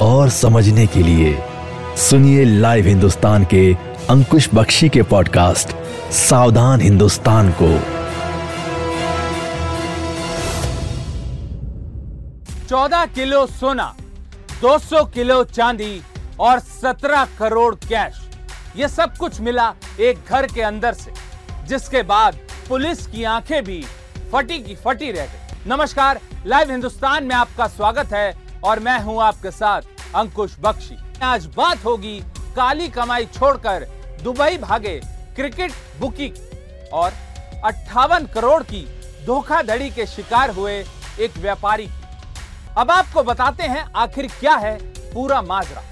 और समझने के लिए सुनिए लाइव हिंदुस्तान के अंकुश बख्शी के पॉडकास्ट सावधान हिंदुस्तान को। चौदह किलो सोना 200 किलो चांदी और 17 करोड़ कैश। ये सब कुछ मिला एक घर के अंदर से, जिसके बाद पुलिस की आँखें भी फटी की फटी रह गई। नमस्कार, लाइव हिंदुस्तान में आपका स्वागत है और मैं हूँ आपके साथ अंकुश बख्शी। आज बात होगी काली कमाई छोड़कर दुबई भागे क्रिकेट बुकी और अट्ठावन करोड़ की धोखाधड़ी के शिकार हुए एक व्यापारी अब आपको बताते हैं आखिर क्या है पूरा माजरा।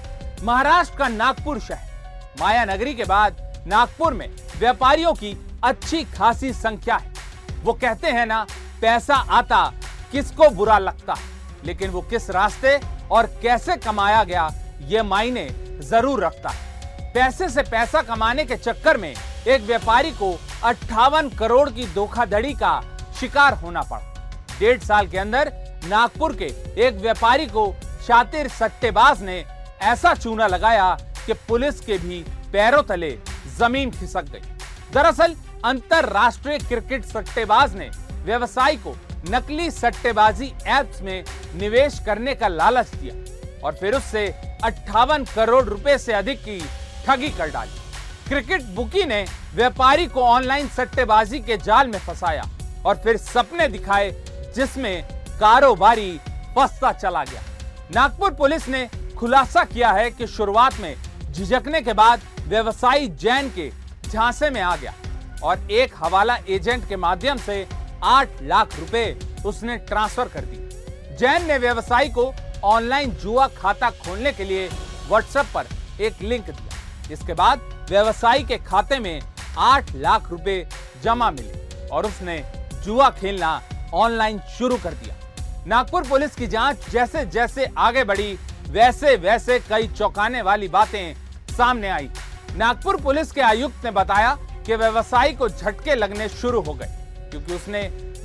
महाराष्ट्र का नागपुर शहर। माया नगरी के बाद नागपुर में व्यापारियों की अच्छी खासी संख्या है। वो कहते हैं ना, पैसा आता, किसको बुरा लगता लेकिन वो किस रास्ते और कैसे कमाया गया, ये मायने ज़रूर रखता है। पैसे से पैसा कमाने के चक्कर में एक व्यापारी को अट्ठावन करोड़ की धोखाधड़ी का शिकार होना पड़ा। डेढ़ साल के अंदर नागपुर के एक व्यापारी को शातिर सट्टेबाज ने ऐसा चूना लगाया कि पुलिस के भी पैरों तले ज़मीन खिसक गई। दरअसल अंतरराष्ट्रीय क्रिकेट सट्टेबाज ने व्यवसायी को नकली सट्टेबाजी एप्स में निवेश करने का लालच दिया और फिर उससे अट्ठावन करोड़ रुपए से अधिक की ठगी कर डाली। क्रिकेट बुकी ने व्यापारी को ऑनलाइन सट्टेबाजी के जाल में फंसाया और फिर सपने दिखाए जिसमें कारोबारी फंसता चला गया। नागपुर पुलिस ने खुलासा किया है कि शुरुआत में झिझकने के बाद व्यवसायी जैन के झांसे में आ गया और एक हवाला एजेंट के माध्यम से आठ लाख रुपए उसने ट्रांसफ़र कर दी। जैन ने व्यवसायी को ऑनलाइन जुआ खाता खोलने के लिए व्हाट्सएप पर एक लिंक दिया। जिसके बाद व्यवसायी के खाते में आठ लाख रुपए जमा मिले और उसने जुआ खेलना ऑनलाइन शुरू कर दिया। नागपुर पुलिस की जाँच जैसे जैसे आगे बढ़ी वैसे वैसे कई चौंकाने वाली बातें सामने आई। नागपुर पुलिस के आयुक्त ने बताया कि व्यवसायी को झटके लगने शुरू हो गए। क्योंकि उसने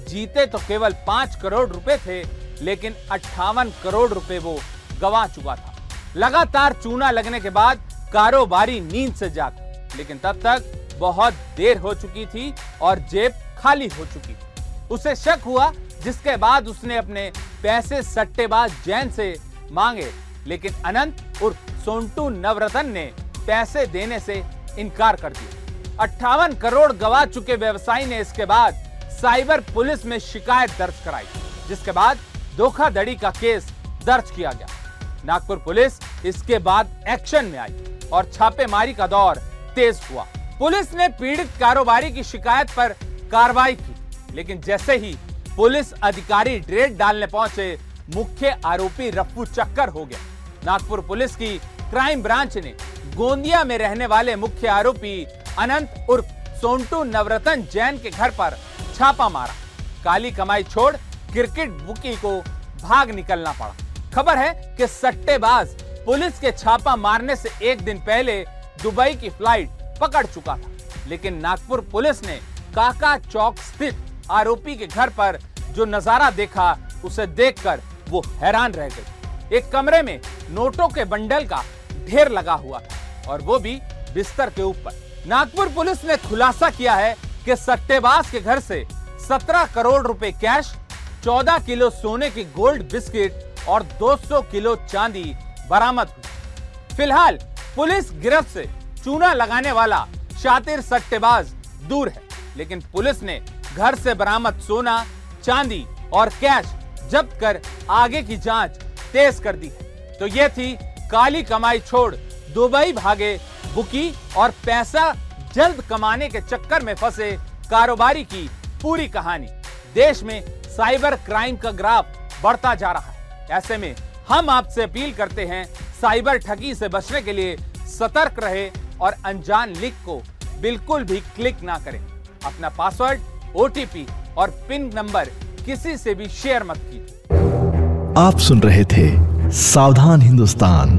जीते तो केवल पाँच करोड़ रुपए थे, लेकिन अट्ठावन करोड़ रुपए वो गवा चुका था। लगातार चूना लगने के बाद कारोबारी नींद से जागा, लेकिन तब तक बहुत देर हो चुकी थी और जेब खाली हो चुकी थी। उसे शक हुआ, जिसके बाद उसने अपने पैसे सट्टेबाज जैन से मांगे, लेकिन अनंत उर्फ़ सोनटू नवरतन ने पैसे देने से इनकार कर दिया। अट्ठावन करोड़ गवा चुके व्यवसायी ने इसके बाद साइबर पुलिस में शिकायत दर्ज कराई, जिसके बाद धोखाधड़ी का केस दर्ज किया गया। नागपुर पुलिस इसके बाद एक्शन में आई और छापेमारी का दौर तेज हुआ। पुलिस ने पीड़ित कारोबारी की शिकायत पर कार्रवाई की, लेकिन जैसे ही पुलिस अधिकारी रेड डालने पहुँचे, मुख्य आरोपी रफ्फू चक्कर हो गया। नागपुर पुलिस की क्राइम ब्रांच ने गोंदिया में रहने वाले मुख्य आरोपी अनंत उर्फ़ सोनटू नवरतन जैन के घर पर छापा मारा। काली कमाई छोड़ क्रिकेट बुकी को भाग निकलना पड़ा। खबर है कि सट्टेबाज पुलिस के छापा मारने से एक दिन पहले दुबई की फ़्लाइट पकड़ चुका था, लेकिन नागपुर पुलिस ने काका चौक स्थित आरोपी के घर पर जो नज़ारा देखा, उसे देखकर वो हैरान रह गई। एक कमरे में नोटों के बंडल का ढेर लगा हुआ था और वो भी बिस्तर के ऊपर। नागपुर पुलिस ने खुलासा किया है कि सट्टेबाज के घर से 17 करोड़ रुपए कैश 14 किलो सोने की गोल्ड बिस्किट और 200 किलो चांदी बरामद हुई। फ़िलहाल पुलिस गिरफ्त से चूना लगाने वाला शातिर सट्टेबाज दूर है, लेकिन पुलिस ने घर से बरामद सोना, चांदी और कैश जब्त कर आगे की जाँच तेज कर दी है। तो ये थी काली कमाई छोड़ दुबई भागे बुकी और पैसा जल्द कमाने के चक्कर में फंसे कारोबारी की पूरी कहानी। देश में साइबर क्राइम का ग्राफ बढ़ता जा रहा है। ऐसे में हम आपसे अपील करते हैं, साइबर ठगी से बचने के लिए सतर्क रहे और अनजान लिंक को बिल्कुल भी क्लिक ना करें। अपना पासवर्ड, ओटीपी और पिन नंबर किसी से भी शेयर मत कीजिए। आप सुन रहे थे सावधान हिंदुस्तान।